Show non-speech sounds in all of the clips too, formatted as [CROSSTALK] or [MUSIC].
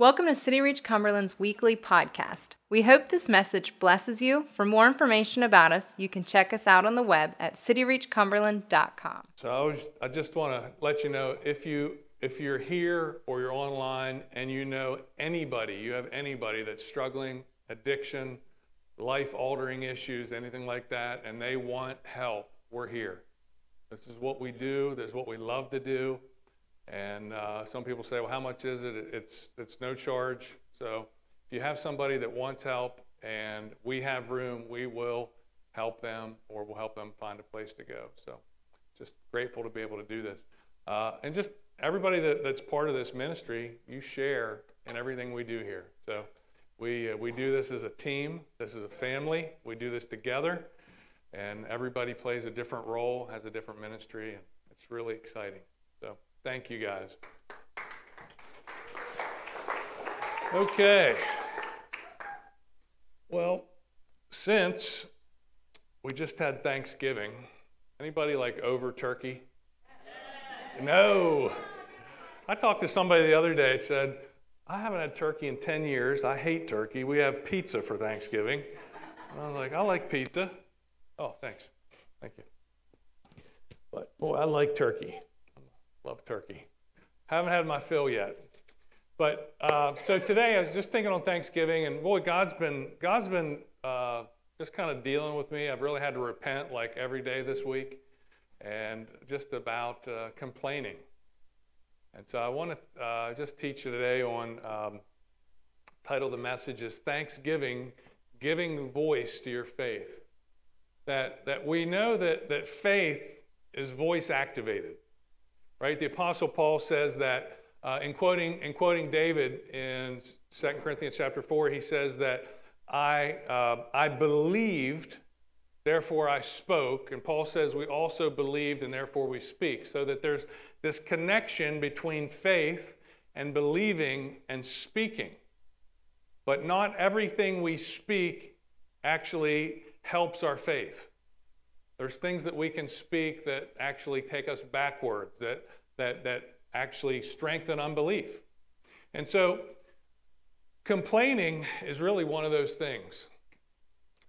Welcome to City Reach Cumberland's weekly podcast. We hope this message blesses you. For more information about us, you can check us out on the web at cityreachcumberland.com. So I, was, I just want to let you know if you if you're here or you're online and you know anybody, you have anybody that's struggling, addiction, life altering issues, anything like that, and they want help, we're here. This is what we do. This is what we love to do. And uh, some people say, well, how much is it? It's, it's no charge. So if you have somebody that wants help and we have room, we will help them or we'll help them find a place to go. So just grateful to be able to do this. Uh, and just everybody that, that's part of this ministry, you share in everything we do here. So we, uh, we do this as a team, this is a family, we do this together, and everybody plays a different role, has a different ministry, and it's really exciting. Thank you guys. Okay. Well, since we just had Thanksgiving, anybody like over turkey? No. I talked to somebody the other day, said, I haven't had turkey in 10 years. I hate turkey. We have pizza for Thanksgiving. And I was like, I like pizza. Oh, thanks. Thank you. But boy, I like turkey. Love turkey. Haven't had my fill yet. But uh, so today I was just thinking on Thanksgiving, and boy, God's been God's been uh, just kind of dealing with me. I've really had to repent like every day this week, and just about uh, complaining. And so I want to uh, just teach you today on um, title of the message is Thanksgiving, giving voice to your faith. That, that we know that, that faith is voice activated, right? The Apostle Paul says that uh, in, quoting, in quoting David in 2 Corinthians chapter 4, he says that I, uh, I believed, therefore I spoke. And Paul says we also believed and therefore we speak. So that there's this connection between faith and believing and speaking. But not everything we speak actually helps our faith. There's things that we can speak that actually take us backwards, that, that, that actually strengthen unbelief. And so, complaining is really one of those things.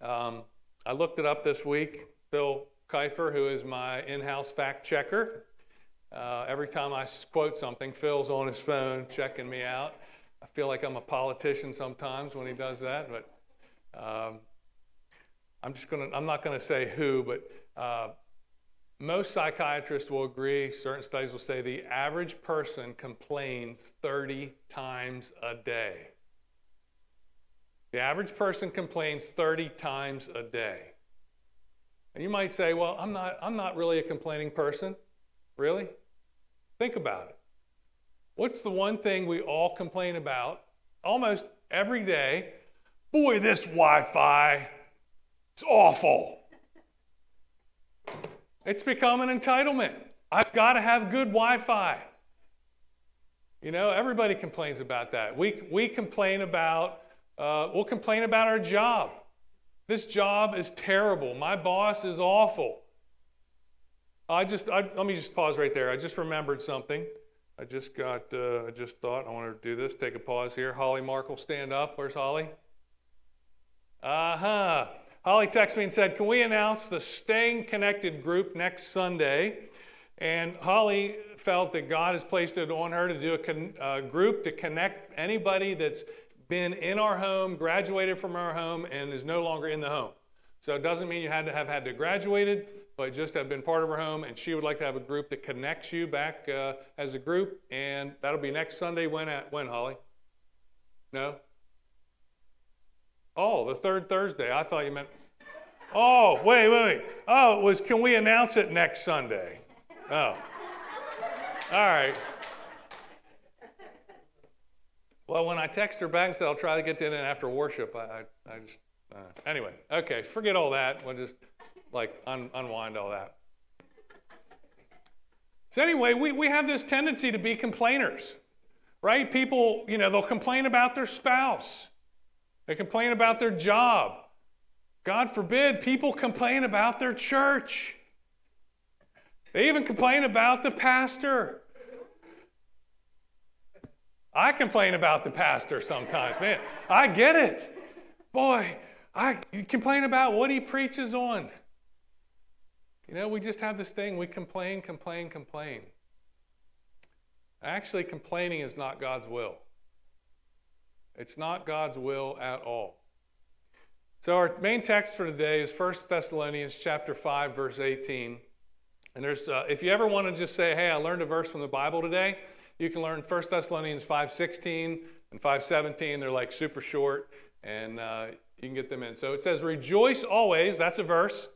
Um, I looked it up this week. Phil Kiefer, who is my in house fact checker, uh, every time I quote something, Phil's on his phone checking me out. I feel like I'm a politician sometimes when he does that, but um, I'm just gonna. I'm not gonna say who, but uh, most psychiatrists will agree. Certain studies will say the average person complains 30 times a day. The average person complains 30 times a day. And you might say, well, I'm not, I'm not really a complaining person. Really? Think about it. What's the one thing we all complain about almost every day? Boy, this Wi Fi is awful. It's become an entitlement. I've got to have good Wi Fi. You know, everybody complains about that. We, we complain about, uh, we'll complain about our job. This job is terrible. My boss is awful. I just, I, let me just pause right there. I just remembered something. I just got, uh, I just thought I wanted to do this. Take a pause here. Holly Markle, stand up. Where's Holly? Uh huh. Holly texted me and said, Can we announce the Staying Connected group next Sunday? And Holly felt that God has placed it on her to do a con- uh, group to connect anybody that's been in our home, graduated from our home, and is no longer in the home. So it doesn't mean you had to have had to graduated, but just have been part of her home, and she would like to have a group that connects you back uh, as a group, and that'll be next Sunday. When at when Holly? No. Oh, the third Thursday. I thought you meant. Oh, wait, wait, wait. Oh, it was. Can we announce it next Sunday? [LAUGHS] Oh. All right. Well, when I text her back and said I'll try to get to it after worship, I, I, I just uh, anyway. Okay, forget all that. We'll just like un- unwind all that. So, anyway, we, we have this tendency to be complainers, right? People, you know, they'll complain about their spouse, they complain about their job. God forbid, people complain about their church. They even complain about the pastor. I complain about the pastor sometimes, man. I get it. Boy, I complain about what he preaches on. You know, we just have this thing we complain, complain, complain. Actually, complaining is not God's will. It's not God's will at all. So our main text for today is 1 Thessalonians chapter 5 verse 18. And there's uh, if you ever want to just say, "Hey, I learned a verse from the Bible today," you can learn 1 Thessalonians 5:16 and 5:17. They're like super short and uh, you can get them in. So it says, "Rejoice always." That's a verse.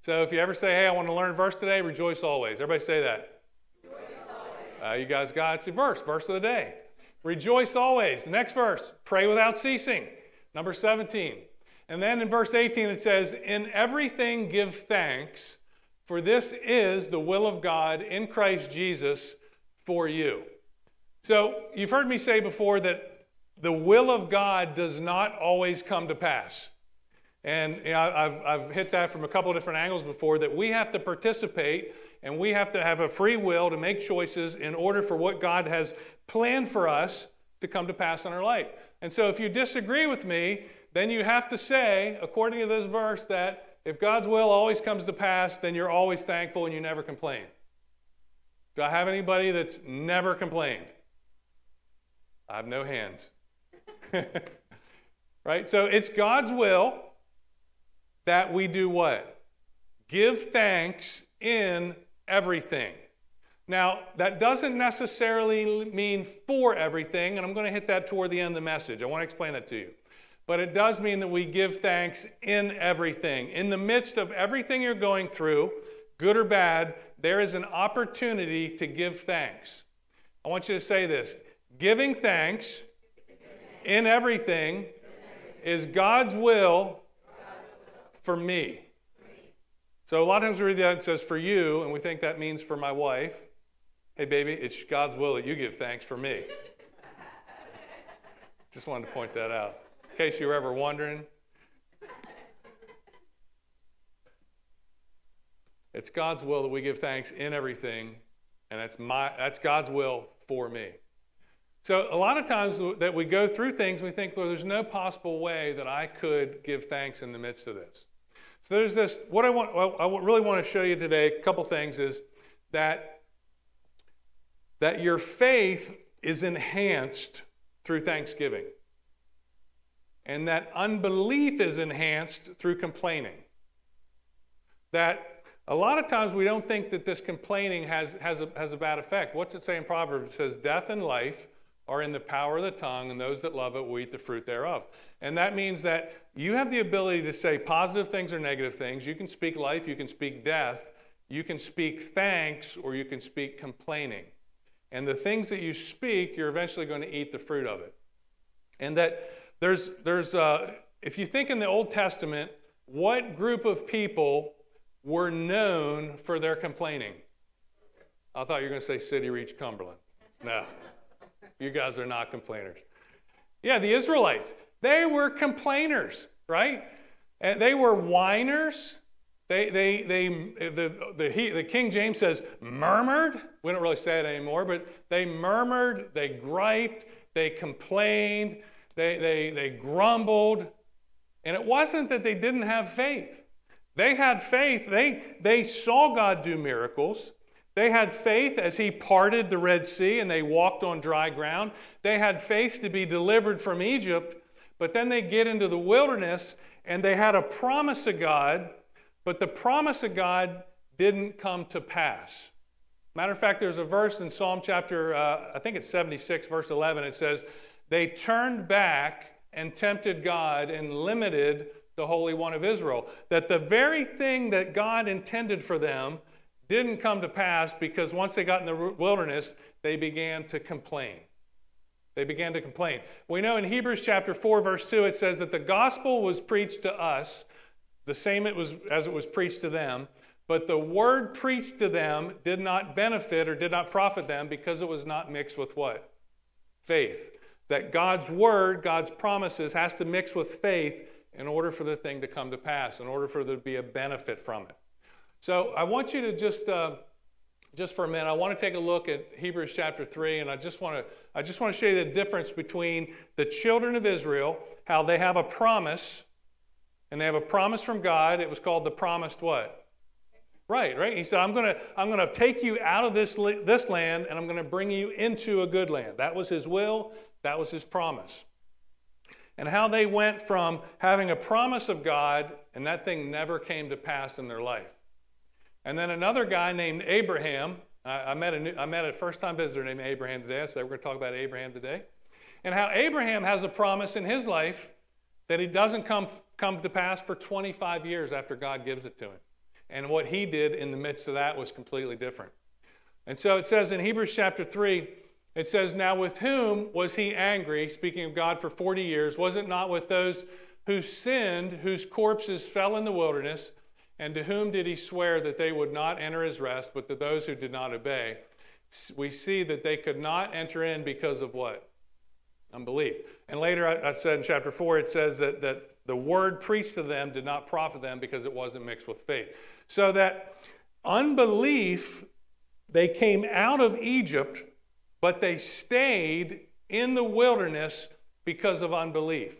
So if you ever say, "Hey, I want to learn a verse today," rejoice always. Everybody say that. Uh, you guys got it's a verse, verse of the day. Rejoice always. The next verse, pray without ceasing. Number 17. And then in verse 18 it says, In everything give thanks, for this is the will of God in Christ Jesus for you. So you've heard me say before that the will of God does not always come to pass. And you know, I've, I've hit that from a couple of different angles before that we have to participate and we have to have a free will to make choices in order for what God has planned for us to come to pass in our life. And so if you disagree with me, then you have to say, according to this verse, that if God's will always comes to pass, then you're always thankful and you never complain. Do I have anybody that's never complained? I have no hands. [LAUGHS] right? So it's God's will that we do what? Give thanks in everything. Now, that doesn't necessarily mean for everything, and I'm going to hit that toward the end of the message. I want to explain that to you. But it does mean that we give thanks in everything. In the midst of everything you're going through, good or bad, there is an opportunity to give thanks. I want you to say this giving thanks in everything is God's will for me. So a lot of times we read that and it says for you, and we think that means for my wife. Hey, baby, it's God's will that you give thanks for me. [LAUGHS] Just wanted to point that out. In case you were ever wondering. It's God's will that we give thanks in everything, and that's, my, that's God's will for me. So, a lot of times that we go through things, we think, well, there's no possible way that I could give thanks in the midst of this. So there's this, what I want, well, I really want to show you today, a couple things is that, that your faith is enhanced through thanksgiving. And that unbelief is enhanced through complaining. That a lot of times we don't think that this complaining has, has, a, has a bad effect. What's it say in Proverbs? It says, Death and life are in the power of the tongue, and those that love it will eat the fruit thereof. And that means that you have the ability to say positive things or negative things. You can speak life, you can speak death, you can speak thanks, or you can speak complaining. And the things that you speak, you're eventually going to eat the fruit of it. And that there's, there's uh, if you think in the Old Testament, what group of people were known for their complaining? I thought you were going to say City Reach Cumberland. No. You guys are not complainers. Yeah, the Israelites, they were complainers, right? And they were whiners. They, they, they, the, the, he, the King James says murmured. We don't really say it anymore, but they murmured, they griped, they complained, they, they, they grumbled. And it wasn't that they didn't have faith. They had faith. They, they saw God do miracles. They had faith as he parted the Red Sea and they walked on dry ground. They had faith to be delivered from Egypt, but then they get into the wilderness and they had a promise of God, but the promise of God didn't come to pass. Matter of fact, there's a verse in Psalm chapter, uh, I think it's 76, verse 11. It says, They turned back and tempted God and limited the Holy One of Israel. That the very thing that God intended for them, didn't come to pass because once they got in the wilderness, they began to complain. They began to complain. We know in Hebrews chapter 4, verse 2, it says that the gospel was preached to us, the same it was as it was preached to them, but the word preached to them did not benefit or did not profit them because it was not mixed with what? Faith. That God's word, God's promises, has to mix with faith in order for the thing to come to pass, in order for there to be a benefit from it. So I want you to just uh, just for a minute, I want to take a look at Hebrews chapter 3, and I just want to, I just want to show you the difference between the children of Israel, how they have a promise, and they have a promise from God. It was called the promised what? Right, right. He said, I'm going to, I'm going to take you out of this, this land and I'm going to bring you into a good land. That was his will, that was his promise. And how they went from having a promise of God and that thing never came to pass in their life. And then another guy named Abraham. I, I met a new, I met a first time visitor named Abraham today. I said, we're going to talk about Abraham today. And how Abraham has a promise in his life that he doesn't come, come to pass for 25 years after God gives it to him. And what he did in the midst of that was completely different. And so it says in Hebrews chapter 3, it says, Now with whom was he angry, speaking of God, for 40 years? Was it not with those who sinned, whose corpses fell in the wilderness? And to whom did he swear that they would not enter his rest, but to those who did not obey? We see that they could not enter in because of what? Unbelief. And later I, said in chapter 4, it says that, that the word preached to them did not profit them because it wasn't mixed with faith. So that unbelief, they came out of Egypt, but they stayed in the wilderness because of unbelief.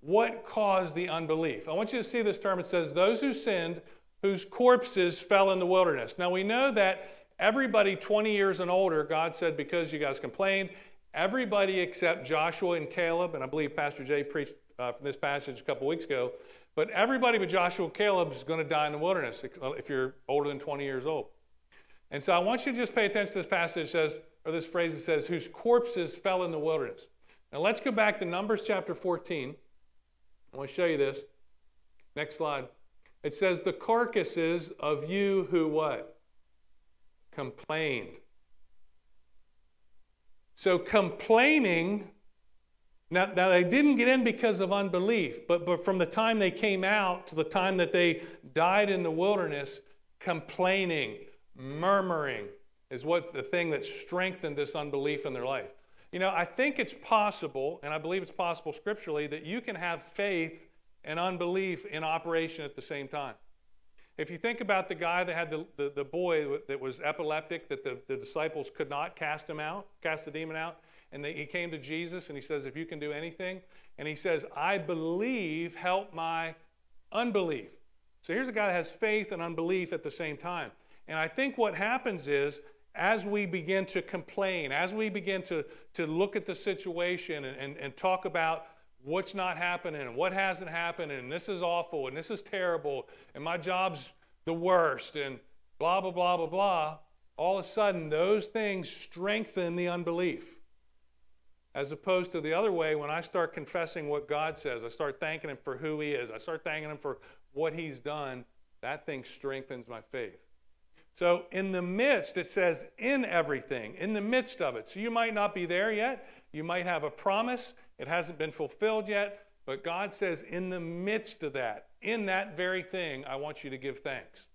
What caused the unbelief? I want you to see this term. It says, Those who sinned, whose corpses fell in the wilderness. Now we know that everybody 20 years and older, God said, because you guys complained, everybody except Joshua and Caleb, and I believe Pastor Jay preached uh, from this passage a couple weeks ago, but everybody but Joshua Caleb is going to die in the wilderness if you're older than 20 years old. And so I want you to just pay attention to this passage says, or this phrase that says, whose corpses fell in the wilderness. Now let's go back to Numbers chapter 14. I want to show you this. Next slide. It says, the carcasses of you who what? Complained. So complaining, now, now they didn't get in because of unbelief, but, but from the time they came out to the time that they died in the wilderness, complaining, murmuring is what the thing that strengthened this unbelief in their life. You know, I think it's possible, and I believe it's possible scripturally, that you can have faith and unbelief in operation at the same time. If you think about the guy that had the, the, the boy that was epileptic, that the, the disciples could not cast him out, cast the demon out, and they, he came to Jesus and he says, If you can do anything, and he says, I believe, help my unbelief. So here's a guy that has faith and unbelief at the same time. And I think what happens is as we begin to complain, as we begin to, to look at the situation and, and, and talk about what's not happening and what hasn't happened and this is awful and this is terrible and my job's the worst and blah, blah, blah, blah, blah, all of a sudden those things strengthen the unbelief. As opposed to the other way, when I start confessing what God says, I start thanking Him for who He is, I start thanking Him for what He's done, that thing strengthens my faith. So, in the midst, it says in everything, in the midst of it. So, you might not be there yet. You might have a promise, it hasn't been fulfilled yet. But God says, in the midst of that, in that very thing, I want you to give thanks.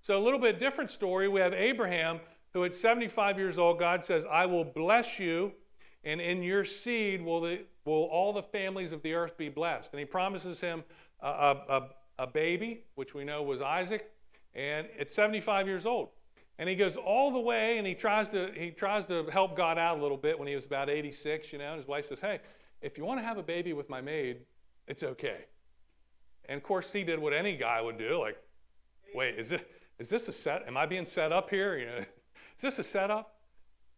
So, a little bit different story. We have Abraham, who at 75 years old, God says, I will bless you, and in your seed will, the, will all the families of the earth be blessed. And he promises him a, a, a baby, which we know was Isaac and it's 75 years old. And he goes all the way and he tries to he tries to help God out a little bit when he was about 86, you know, and his wife says, Hey, if you want to have a baby with my maid, it's okay. And of course he did what any guy would do, like, wait, is it is this a set? Am I being set up here? You know, [LAUGHS] is this a setup?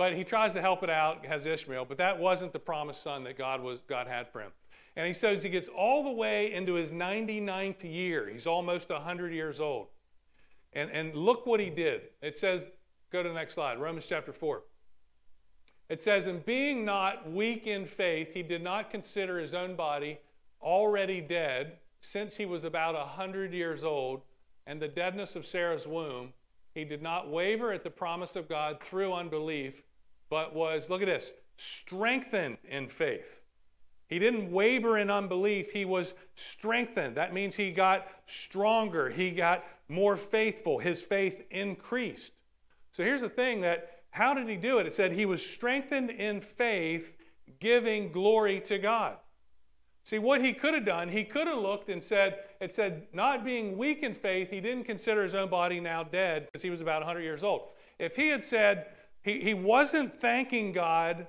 But he tries to help it out, has Ishmael, but that wasn't the promised son that God was God had for him. And he says he gets all the way into his 99th year. He's almost 100 years old. And, and look what he did. It says, go to the next slide, Romans chapter 4. It says, And being not weak in faith, he did not consider his own body already dead, since he was about a hundred years old, and the deadness of Sarah's womb. He did not waver at the promise of God through unbelief, but was, look at this, strengthened in faith. He didn't waver in unbelief, he was strengthened. That means he got stronger, he got more faithful. His faith increased. So here's the thing that how did he do it? It said he was strengthened in faith, giving glory to God. See, what he could have done, he could have looked and said, it said, not being weak in faith, he didn't consider his own body now dead because he was about 100 years old. If he had said, he, he wasn't thanking God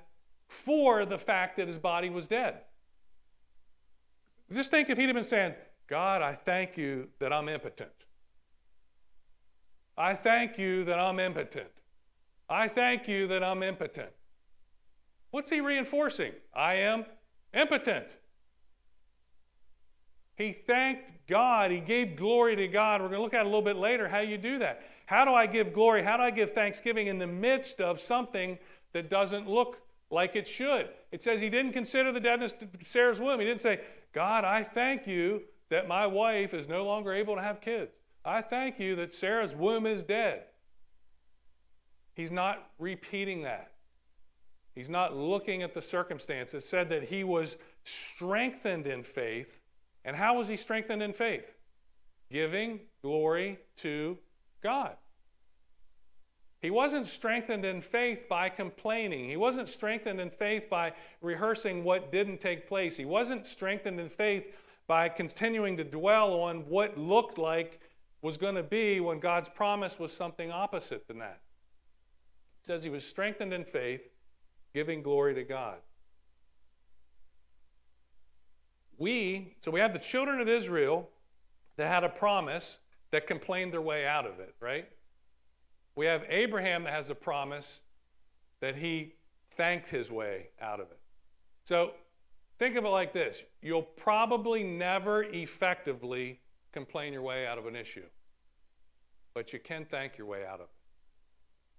for the fact that his body was dead. Just think if he'd have been saying, God, I thank you that I'm impotent. I thank you that I'm impotent. I thank you that I'm impotent. What's he reinforcing? I am impotent. He thanked God. He gave glory to God. We're going to look at a little bit later how you do that. How do I give glory? How do I give thanksgiving in the midst of something that doesn't look like it should? It says he didn't consider the deadness of Sarah's womb. He didn't say, God, I thank you that my wife is no longer able to have kids. I thank you that Sarah's womb is dead. He's not repeating that. He's not looking at the circumstances. It said that he was strengthened in faith. And how was he strengthened in faith? Giving glory to God. He wasn't strengthened in faith by complaining. He wasn't strengthened in faith by rehearsing what didn't take place. He wasn't strengthened in faith by continuing to dwell on what looked like was going to be when God's promise was something opposite than that. It says he was strengthened in faith, giving glory to God. We, so we have the children of Israel that had a promise that complained their way out of it, right? We have Abraham that has a promise that he thanked his way out of it. So think of it like this you'll probably never effectively complain your way out of an issue, but you can thank your way out of it.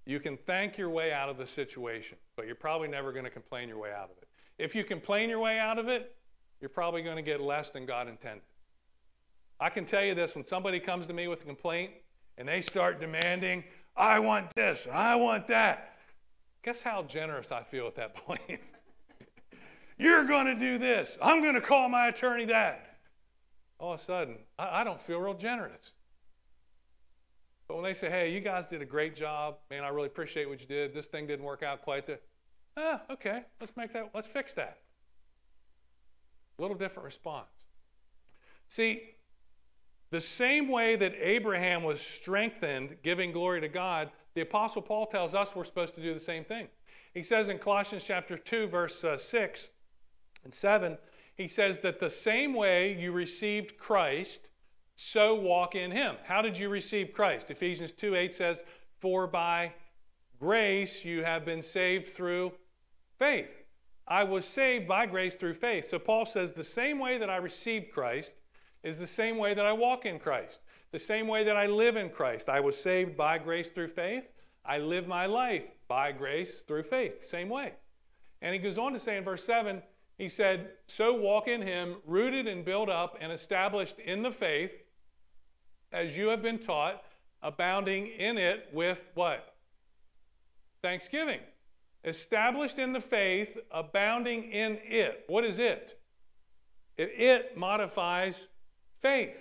You can thank your way out of the situation, but you're probably never going to complain your way out of it. If you complain your way out of it, you're probably going to get less than God intended. I can tell you this when somebody comes to me with a complaint and they start demanding, I want this, I want that. Guess how generous I feel at that [LAUGHS] point? You're going to do this. I'm going to call my attorney that. All of a sudden, I, I don't feel real generous. But when they say, hey, you guys did a great job, man, I really appreciate what you did. This thing didn't work out quite the, ah, okay, let's make that, let's fix that. A little different response. See, the same way that Abraham was strengthened, giving glory to God, the Apostle Paul tells us we're supposed to do the same thing. He says in Colossians chapter 2, verse uh, 6 and 7, he says that the same way you received Christ, so walk in him. How did you receive Christ? Ephesians 2 8 says, For by grace you have been saved through faith. I was saved by grace through faith. So Paul says, the same way that I received Christ, is the same way that I walk in Christ, the same way that I live in Christ. I was saved by grace through faith. I live my life by grace through faith, same way. And he goes on to say in verse 7, he said, So walk in him, rooted and built up and established in the faith, as you have been taught, abounding in it with what? Thanksgiving. Established in the faith, abounding in it. What is it? It, it modifies faith.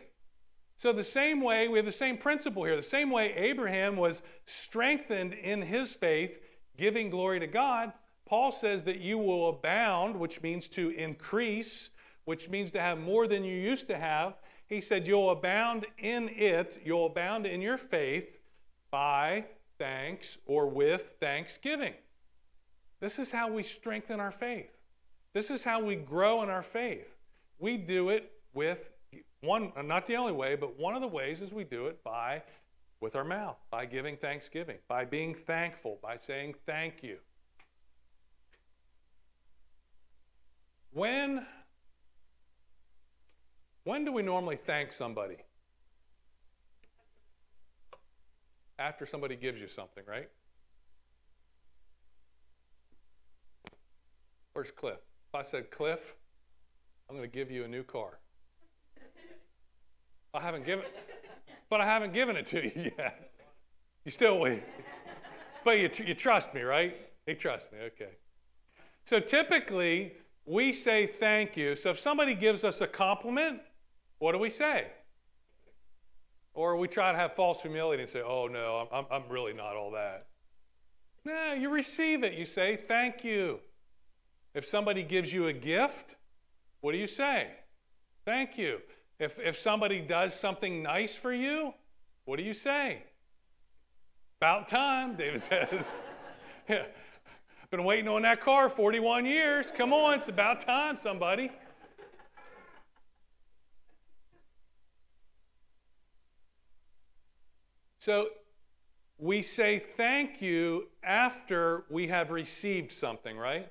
So, the same way, we have the same principle here. The same way Abraham was strengthened in his faith, giving glory to God, Paul says that you will abound, which means to increase, which means to have more than you used to have. He said, You'll abound in it, you'll abound in your faith by thanks or with thanksgiving. This is how we strengthen our faith. This is how we grow in our faith. We do it with one, uh, not the only way, but one of the ways is we do it by with our mouth, by giving thanksgiving, by being thankful, by saying thank you. When when do we normally thank somebody? After somebody gives you something, right? Where's Cliff? If I said, Cliff, I'm going to give you a new car. I haven't given, but I haven't given it to you [LAUGHS] yet. You still wait. But you, you trust me, right? You trust me, okay. So typically, we say thank you. So if somebody gives us a compliment, what do we say? Or we try to have false humility and say, oh no, I'm, I'm really not all that. No, you receive it. You say thank you. If somebody gives you a gift, what do you say? Thank you. If, if somebody does something nice for you, what do you say? About time, David [LAUGHS] says. yeah. [LAUGHS] Been waiting on that car 41 years. Come on, it's about time, somebody. So we say thank you after we have received something, right?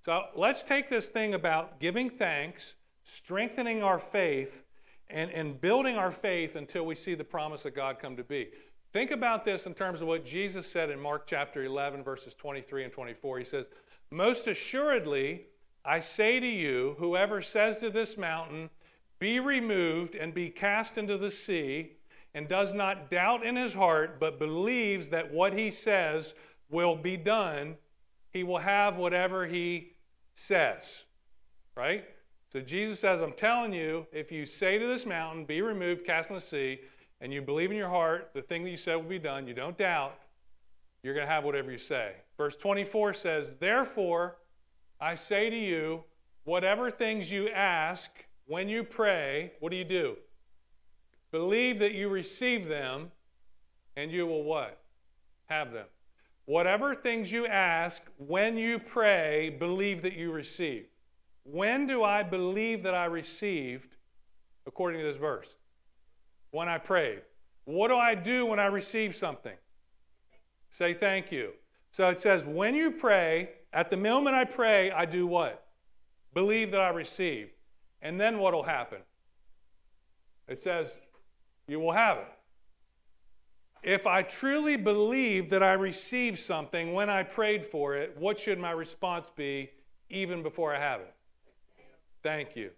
So let's take this thing about giving thanks, strengthening our faith, and, and building our faith until we see the promise of God come to be. Think about this in terms of what Jesus said in Mark chapter 11, verses 23 and 24. He says, Most assuredly, I say to you, whoever says to this mountain, Be removed and be cast into the sea, and does not doubt in his heart, but believes that what he says will be done, he will have whatever he says. Right? So Jesus says, I'm telling you, if you say to this mountain, be removed, cast in the sea, and you believe in your heart the thing that you said will be done, you don't doubt, you're going to have whatever you say. Verse 24 says, Therefore, I say to you, whatever things you ask when you pray, what do you do? Believe that you receive them, and you will what? Have them. Whatever things you ask when you pray, believe that you receive. When do I believe that I received, according to this verse? When I prayed. What do I do when I receive something? Say thank you. So it says, when you pray, at the moment I pray, I do what? Believe that I receive. And then what will happen? It says, you will have it. If I truly believe that I received something when I prayed for it, what should my response be even before I have it? Thank you.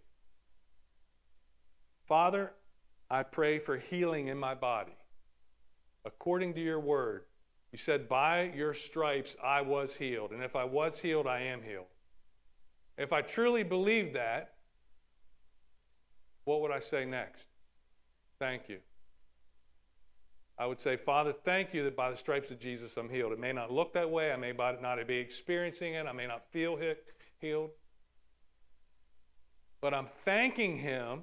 Father, I pray for healing in my body. According to your word, you said, By your stripes I was healed. And if I was healed, I am healed. If I truly believe that, what would I say next? Thank you. I would say, Father, thank you that by the stripes of Jesus I'm healed. It may not look that way. I may not be experiencing it. I may not feel healed. But I'm thanking Him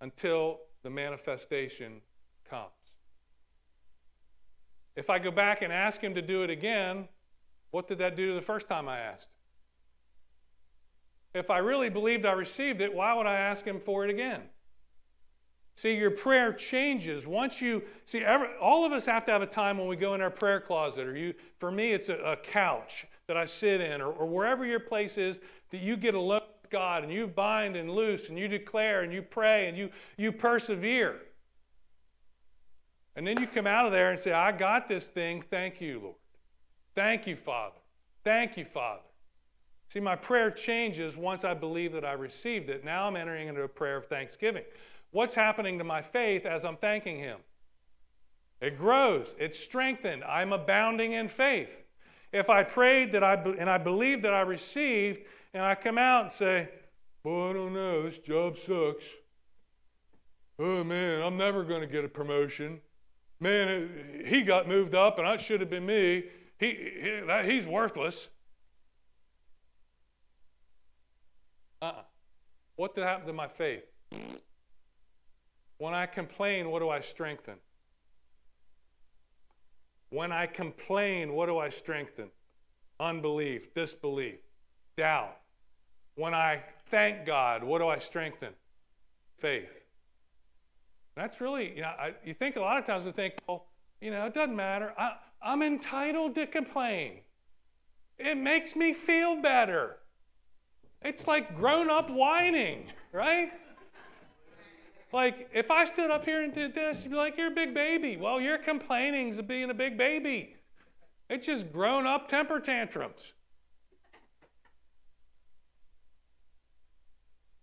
until the manifestation comes. If I go back and ask Him to do it again, what did that do the first time I asked? If I really believed I received it, why would I ask Him for it again? See, your prayer changes once you see. Every, all of us have to have a time when we go in our prayer closet, or you. For me, it's a, a couch that I sit in, or, or wherever your place is that you get alone God and you bind and loose and you declare and you pray and you you persevere. And then you come out of there and say, "I got this thing. Thank you, Lord. Thank you, Father. Thank you, Father." See, my prayer changes once I believe that I received it. Now I'm entering into a prayer of thanksgiving. What's happening to my faith as I'm thanking Him? It grows, it's strengthened. I'm abounding in faith. If I prayed that I and I believe that I received, and I come out and say, Boy, I don't know, this job sucks. Oh man, I'm never going to get a promotion. Man, he got moved up, and that should have been me. He, he that, he's worthless. Uh-uh. What did happen to my faith? When I complain, what do I strengthen? When I complain, what do I strengthen? Unbelief, disbelief, doubt. When I thank God, what do I strengthen? Faith. That's really, you know, I, you think a lot of times we think, well, you know, it doesn't matter. I, I'm entitled to complain. It makes me feel better. It's like grown up whining, right? Like, if I stood up here and did this, you'd be like, you're a big baby. Well, your complaining's of being a big baby. It's just grown up temper tantrums.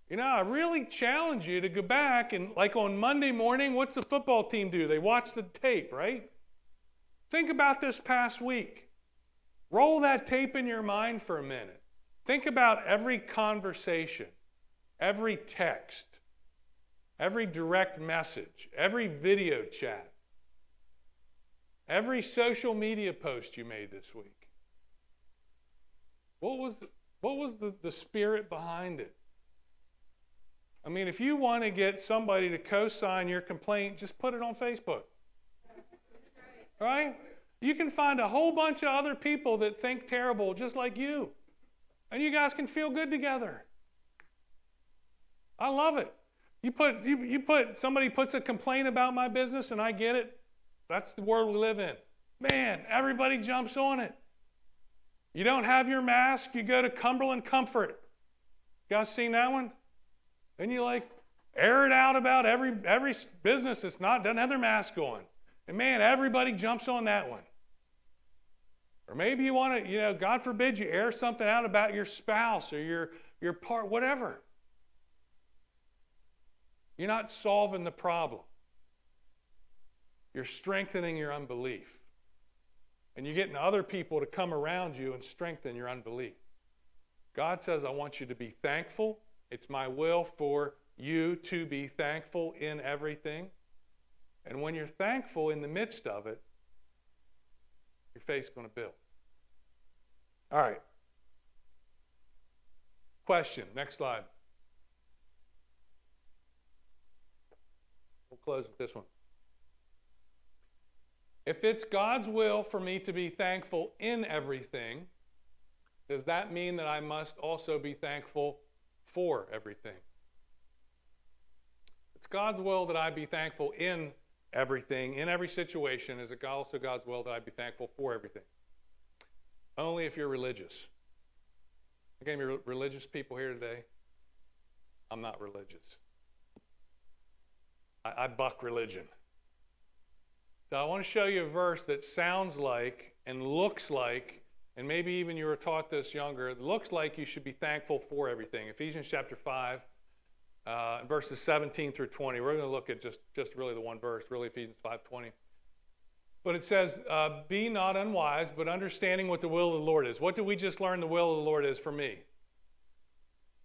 You know, I really challenge you to go back and, like on Monday morning, what's the football team do? They watch the tape, right? Think about this past week. Roll that tape in your mind for a minute. Think about every conversation, every text, every direct message, every video chat, every social media post you made this week. What was, what was the, the spirit behind it? I mean, if you want to get somebody to co sign your complaint, just put it on Facebook. Right? You can find a whole bunch of other people that think terrible just like you. And you guys can feel good together. I love it. You put you, you put somebody puts a complaint about my business and I get it. That's the world we live in. Man, everybody jumps on it. You don't have your mask, you go to Cumberland Comfort. You guys seen that one? And you like air it out about every every business that's not doesn't have their mask on. And man, everybody jumps on that one. Or maybe you want to, you know, God forbid you air something out about your spouse or your your part, whatever. You're not solving the problem. You're strengthening your unbelief. And you're getting other people to come around you and strengthen your unbelief. God says, I want you to be thankful. It's my will for you to be thankful in everything. And when you're thankful in the midst of it, your faith's going to build. All right. Question. Next slide. We'll close with this one. If it's God's will for me to be thankful in everything, does that mean that I must also be thankful for everything? It's God's will that I be thankful in everything, in every situation. Is it also God's will that I be thankful for everything? Only if you're religious. Again, you're religious people here today. I'm not religious. I, I buck religion. So I want to show you a verse that sounds like and looks like, and maybe even you were taught this younger, it looks like you should be thankful for everything. Ephesians chapter 5, uh, verses 17 through 20. We're going to look at just, just really the one verse, really Ephesians 5 20. But it says, uh, Be not unwise, but understanding what the will of the Lord is. What did we just learn the will of the Lord is for me?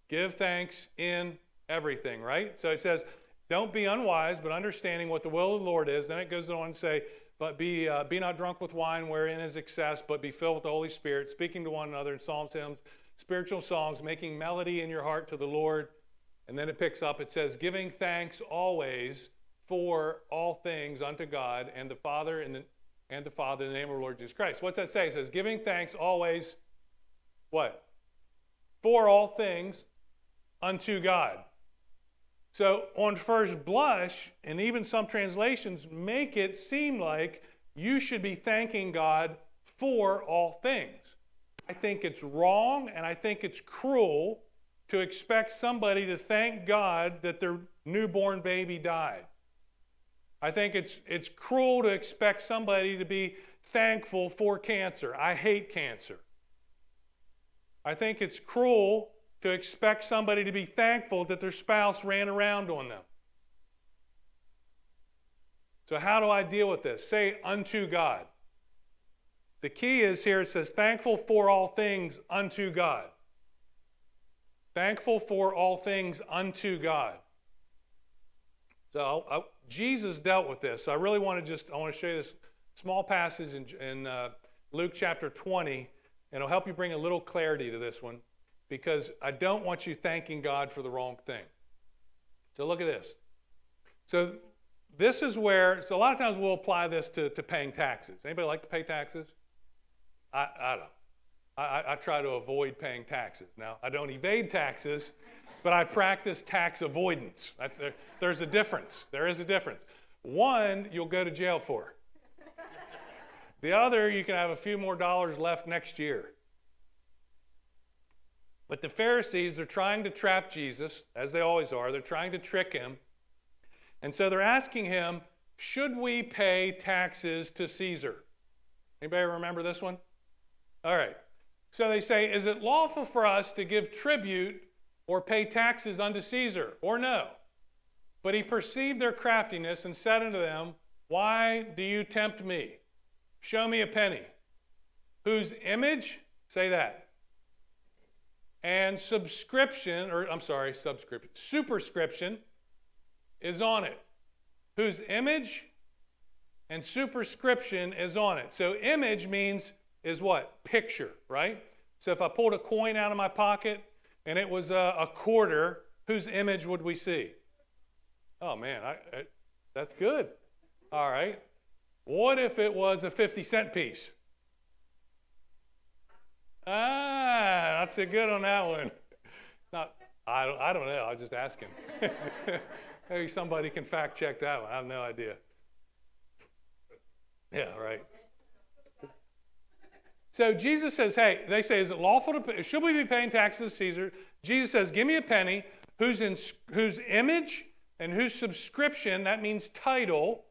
Give thanks in everything, right? So it says, don't be unwise, but understanding what the will of the Lord is. Then it goes on to say, but be, uh, be not drunk with wine wherein is excess, but be filled with the Holy Spirit, speaking to one another in psalms, hymns, spiritual songs, making melody in your heart to the Lord. And then it picks up, it says, giving thanks always for all things unto God and the Father and the, and the Father in the name of the Lord Jesus Christ. What's that say? It says, giving thanks always, what? For all things unto God. So, on first blush, and even some translations make it seem like you should be thanking God for all things. I think it's wrong and I think it's cruel to expect somebody to thank God that their newborn baby died. I think it's, it's cruel to expect somebody to be thankful for cancer. I hate cancer. I think it's cruel to expect somebody to be thankful that their spouse ran around on them. So, how do I deal with this? Say, unto God. The key is here it says, thankful for all things unto God. Thankful for all things unto God. So, I, Jesus dealt with this. So, I really want to just, I want to show you this small passage in, in uh, Luke chapter 20, and it'll help you bring a little clarity to this one because I don't want you thanking God for the wrong thing. So look at this. So this is where, so a lot of times we'll apply this to, to paying taxes. Anybody like to pay taxes? I, I don't. I, I try to avoid paying taxes. Now, I don't evade taxes, but I practice tax avoidance. That's there, there's a difference. There is a difference. One, you'll go to jail for. The other, you can have a few more dollars left next year. But the Pharisees are trying to trap Jesus, as they always are. They're trying to trick him. And so they're asking him, should we pay taxes to Caesar? Anybody remember this one? All right. So they say, is it lawful for us to give tribute or pay taxes unto Caesar, or no? But he perceived their craftiness and said unto them, Why do you tempt me? Show me a penny. Whose image? Say that and subscription, or I'm sorry, subscription, superscription is on it. Whose image and superscription is on it. So image means is what? Picture, right? So if I pulled a coin out of my pocket and it was a, a quarter, whose image would we see? Oh man, I, I, that's good. All right. What if it was a 50 cent piece? Ah, that's a good on that one. Not, I don't, I don't know. I was just asking. [LAUGHS] Maybe somebody can fact check that one. I have no idea. Yeah, right. So Jesus says, hey, they say, is it lawful to pay, should we be paying taxes to Caesar? Jesus says, give me a penny, whose, in, whose image and whose subscription, that means title,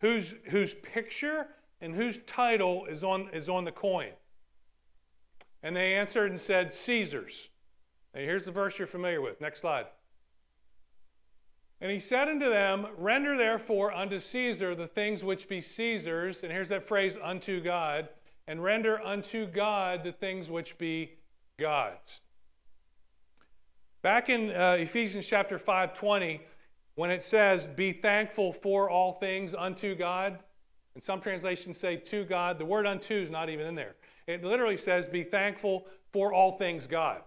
whose, whose picture and whose title is on, is on the coin. And they answered and said, Caesar's. And here's the verse you're familiar with. Next slide. And he said unto them, Render therefore unto Caesar the things which be Caesar's. And here's that phrase, unto God and render unto God the things which be God's. Back in uh, Ephesians chapter 5 20, when it says, Be thankful for all things unto God, and some translations say to God, the word unto is not even in there. It literally says, Be thankful for all things God.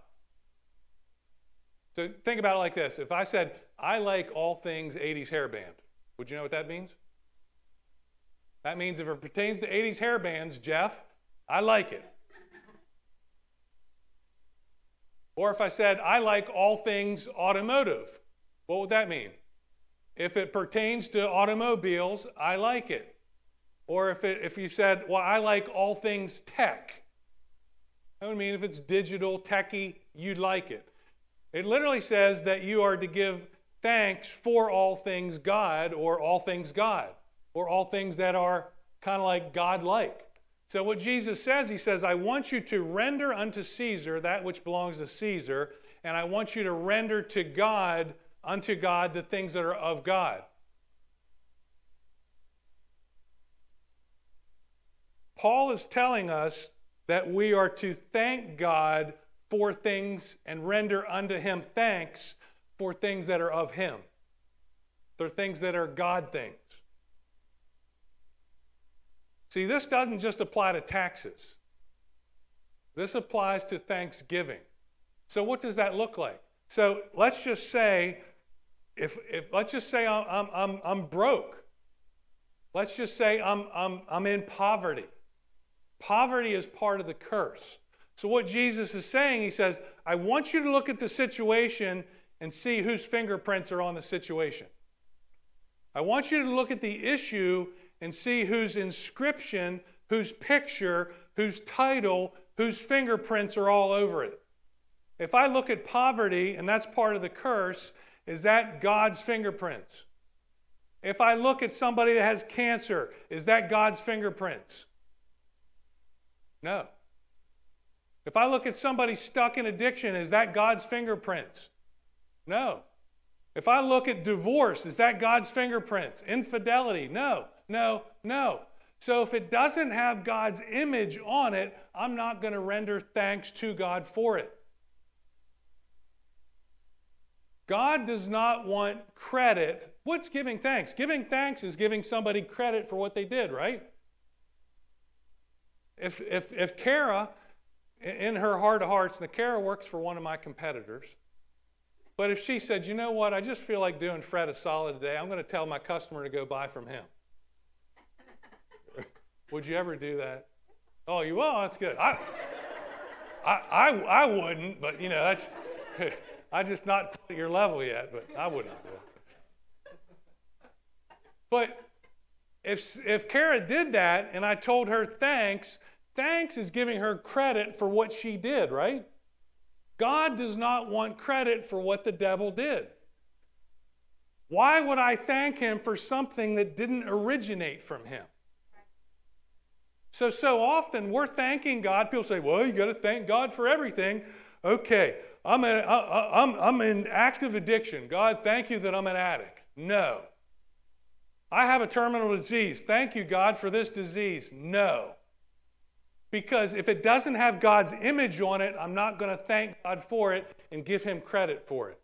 So think about it like this. If I said, I like all things 80s hairband, would you know what that means? That means if it pertains to 80s hairbands, Jeff, I like it. Or if I said, I like all things automotive, what would that mean? If it pertains to automobiles, I like it. Or if, it, if you said, well, I like all things tech, I would mean if it's digital, techie, you'd like it. It literally says that you are to give thanks for all things God or all things God or all things that are kind of like God like. So, what Jesus says, he says, I want you to render unto Caesar that which belongs to Caesar, and I want you to render to God, unto God, the things that are of God. Paul is telling us that we are to thank God for things and render unto him thanks for things that are of him. They're things that are God things. See, this doesn't just apply to taxes. This applies to Thanksgiving. So what does that look like? So let's just say, if, if let's just say I'm, I'm, I'm, broke. Let's just say I'm, I'm, I'm in poverty. Poverty is part of the curse. So what Jesus is saying, he says, I want you to look at the situation and see whose fingerprints are on the situation. I want you to look at the issue and see whose inscription, whose picture, whose title, whose fingerprints are all over it. If I look at poverty, and that's part of the curse, is that God's fingerprints? If I look at somebody that has cancer, is that God's fingerprints? No. If I look at somebody stuck in addiction, is that God's fingerprints? No. If I look at divorce, is that God's fingerprints? Infidelity? No no, no. So if it doesn't have God's image on it, I'm not going to render thanks to God for it. God does not want credit. What's giving thanks? Giving thanks is giving somebody credit for what they did, right? If, if, if Kara, in her heart of hearts, and Kara works for one of my competitors, but if she said, you know what, I just feel like doing Fred a solid today, I'm going to tell my customer to go buy from him. [LAUGHS] Would you ever do that? Oh, you will? That's good. I, I, I, I wouldn't, but you know, that's, [LAUGHS] I just not at your level yet, but I would not do it. But if, if Kara did that and I told her thanks, thanks is giving her credit for what she did, right? God does not want credit for what the devil did. Why would I thank him for something that didn't originate from him? So, so often we're thanking God. People say, well, you got to thank God for everything. Okay, I'm, in, I, I'm, I'm in active addiction. God, thank you that I'm an addict. No. I have a terminal disease. Thank you, God, for this disease. No. Because if it doesn't have God's image on it, I'm not going to thank God for it and give Him credit for it.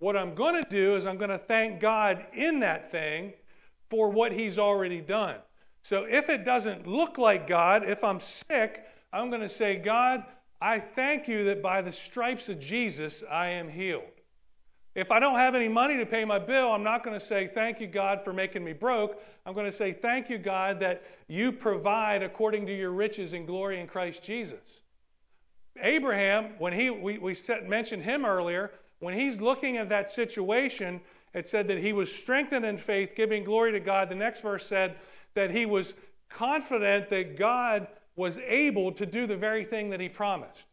What I'm going to do is I'm going to thank God in that thing for what He's already done. So if it doesn't look like God, if I'm sick, I'm going to say, God, I thank you that by the stripes of Jesus I am healed. If I don't have any money to pay my bill, I'm not going to say, Thank you, God, for making me broke. I'm going to say, Thank you, God, that you provide according to your riches and glory in Christ Jesus. Abraham, when he, we, we set, mentioned him earlier, when he's looking at that situation, it said that he was strengthened in faith, giving glory to God. The next verse said that he was confident that God was able to do the very thing that he promised.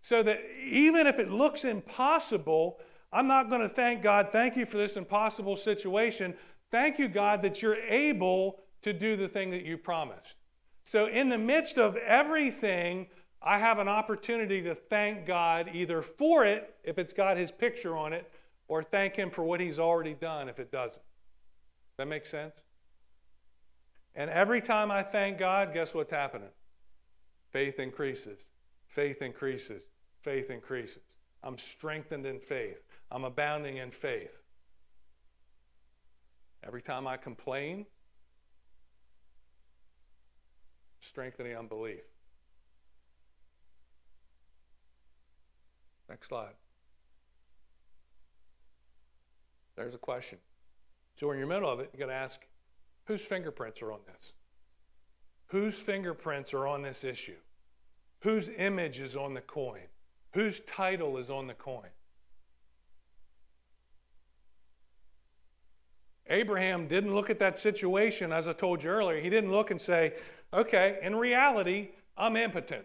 So that even if it looks impossible, I'm not going to thank God, thank you for this impossible situation. Thank you, God, that you're able to do the thing that you promised. So, in the midst of everything, I have an opportunity to thank God either for it, if it's got his picture on it, or thank him for what he's already done if it doesn't. Does that make sense? And every time I thank God, guess what's happening? Faith increases, faith increases, faith increases. I'm strengthened in faith. I'm abounding in faith. Every time I complain, strengthening unbelief. Next slide. There's a question. So, in your middle of it, you got to ask whose fingerprints are on this? Whose fingerprints are on this issue? Whose image is on the coin? Whose title is on the coin? Abraham didn't look at that situation, as I told you earlier. He didn't look and say, okay, in reality, I'm impotent.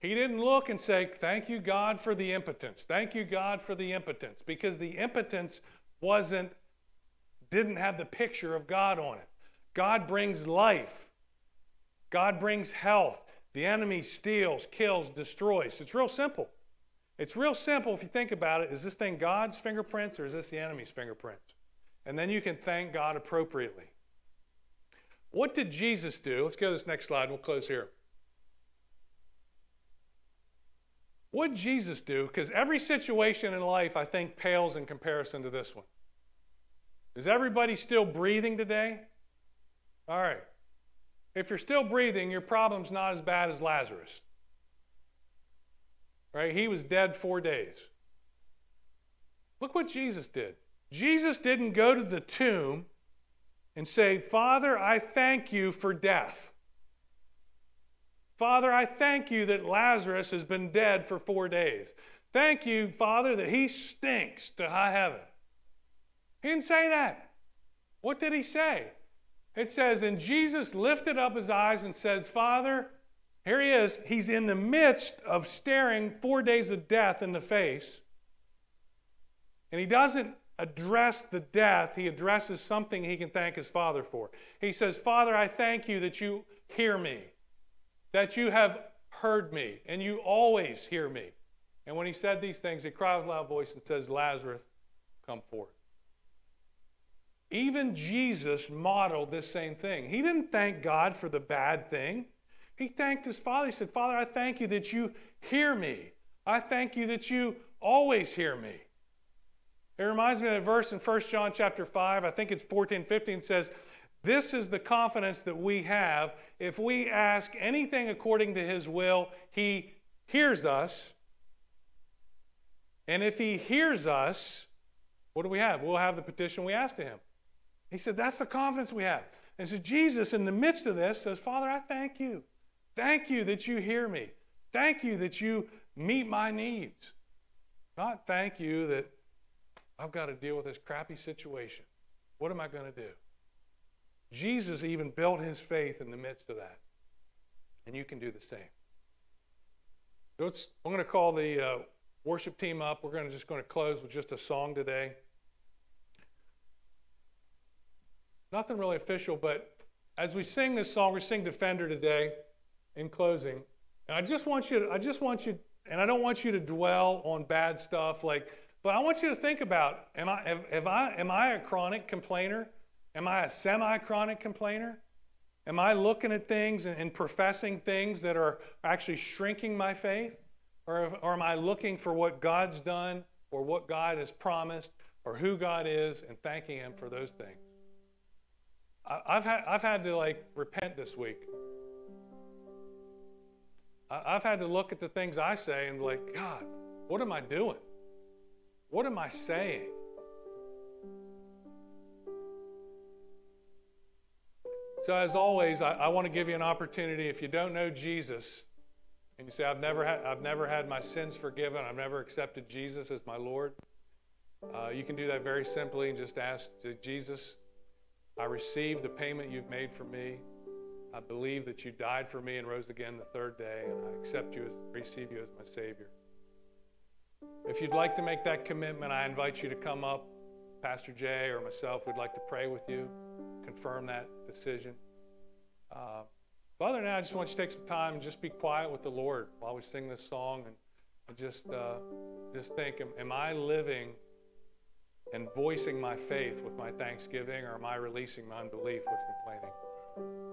He didn't look and say, thank you, God, for the impotence. Thank you, God, for the impotence. Because the impotence wasn't, didn't have the picture of God on it. God brings life, God brings health. The enemy steals, kills, destroys. It's real simple. It's real simple if you think about it. Is this thing God's fingerprints or is this the enemy's fingerprints? And then you can thank God appropriately. What did Jesus do? Let's go to this next slide and we'll close here. What did Jesus do? Because every situation in life, I think, pales in comparison to this one. Is everybody still breathing today? All right. If you're still breathing, your problem's not as bad as Lazarus. Right? He was dead four days. Look what Jesus did. Jesus didn't go to the tomb and say, Father, I thank you for death. Father, I thank you that Lazarus has been dead for four days. Thank you, Father, that he stinks to high heaven. He didn't say that. What did he say? It says, And Jesus lifted up his eyes and said, Father, here he is. He's in the midst of staring four days of death in the face. And he doesn't address the death, he addresses something he can thank his Father for. He says, Father, I thank you that you hear me, that you have heard me, and you always hear me. And when he said these things, he cried with a loud voice and says, Lazarus, come forth. Even Jesus modeled this same thing. He didn't thank God for the bad thing. He thanked his father. He said, Father, I thank you that you hear me. I thank you that you always hear me. It reminds me of that verse in 1 John chapter 5, I think it's 14, 15, says, This is the confidence that we have. If we ask anything according to his will, he hears us. And if he hears us, what do we have? We'll have the petition we asked to him. He said, That's the confidence we have. And so Jesus, in the midst of this, says, Father, I thank you. Thank you that you hear me. Thank you that you meet my needs. Not thank you that I've got to deal with this crappy situation. What am I going to do? Jesus even built his faith in the midst of that. And you can do the same. So I'm going to call the uh, worship team up. We're going to just going to close with just a song today. Nothing really official, but as we sing this song, we sing Defender today in closing, and I just want you to, I just want you, and I don't want you to dwell on bad stuff like, but I want you to think about, am I, have, have I, am I a chronic complainer? Am I a semi-chronic complainer? Am I looking at things and, and professing things that are actually shrinking my faith? Or, or am I looking for what God's done or what God has promised or who God is and thanking Him for those things? I, I've had, I've had to like repent this week I've had to look at the things I say and be like, God, what am I doing? What am I saying? So, as always, I, I want to give you an opportunity. If you don't know Jesus, and you say, I've never had, I've never had my sins forgiven, I've never accepted Jesus as my Lord, uh, you can do that very simply and just ask Jesus, I receive the payment you've made for me. I believe that you died for me and rose again the third day, and I accept you as receive you as my Savior. If you'd like to make that commitment, I invite you to come up. Pastor Jay or myself, we'd like to pray with you, confirm that decision. Uh, but other than that, I just want you to take some time and just be quiet with the Lord while we sing this song and, just, uh, just think, am, am I living and voicing my faith with my thanksgiving, or am I releasing my unbelief with complaining?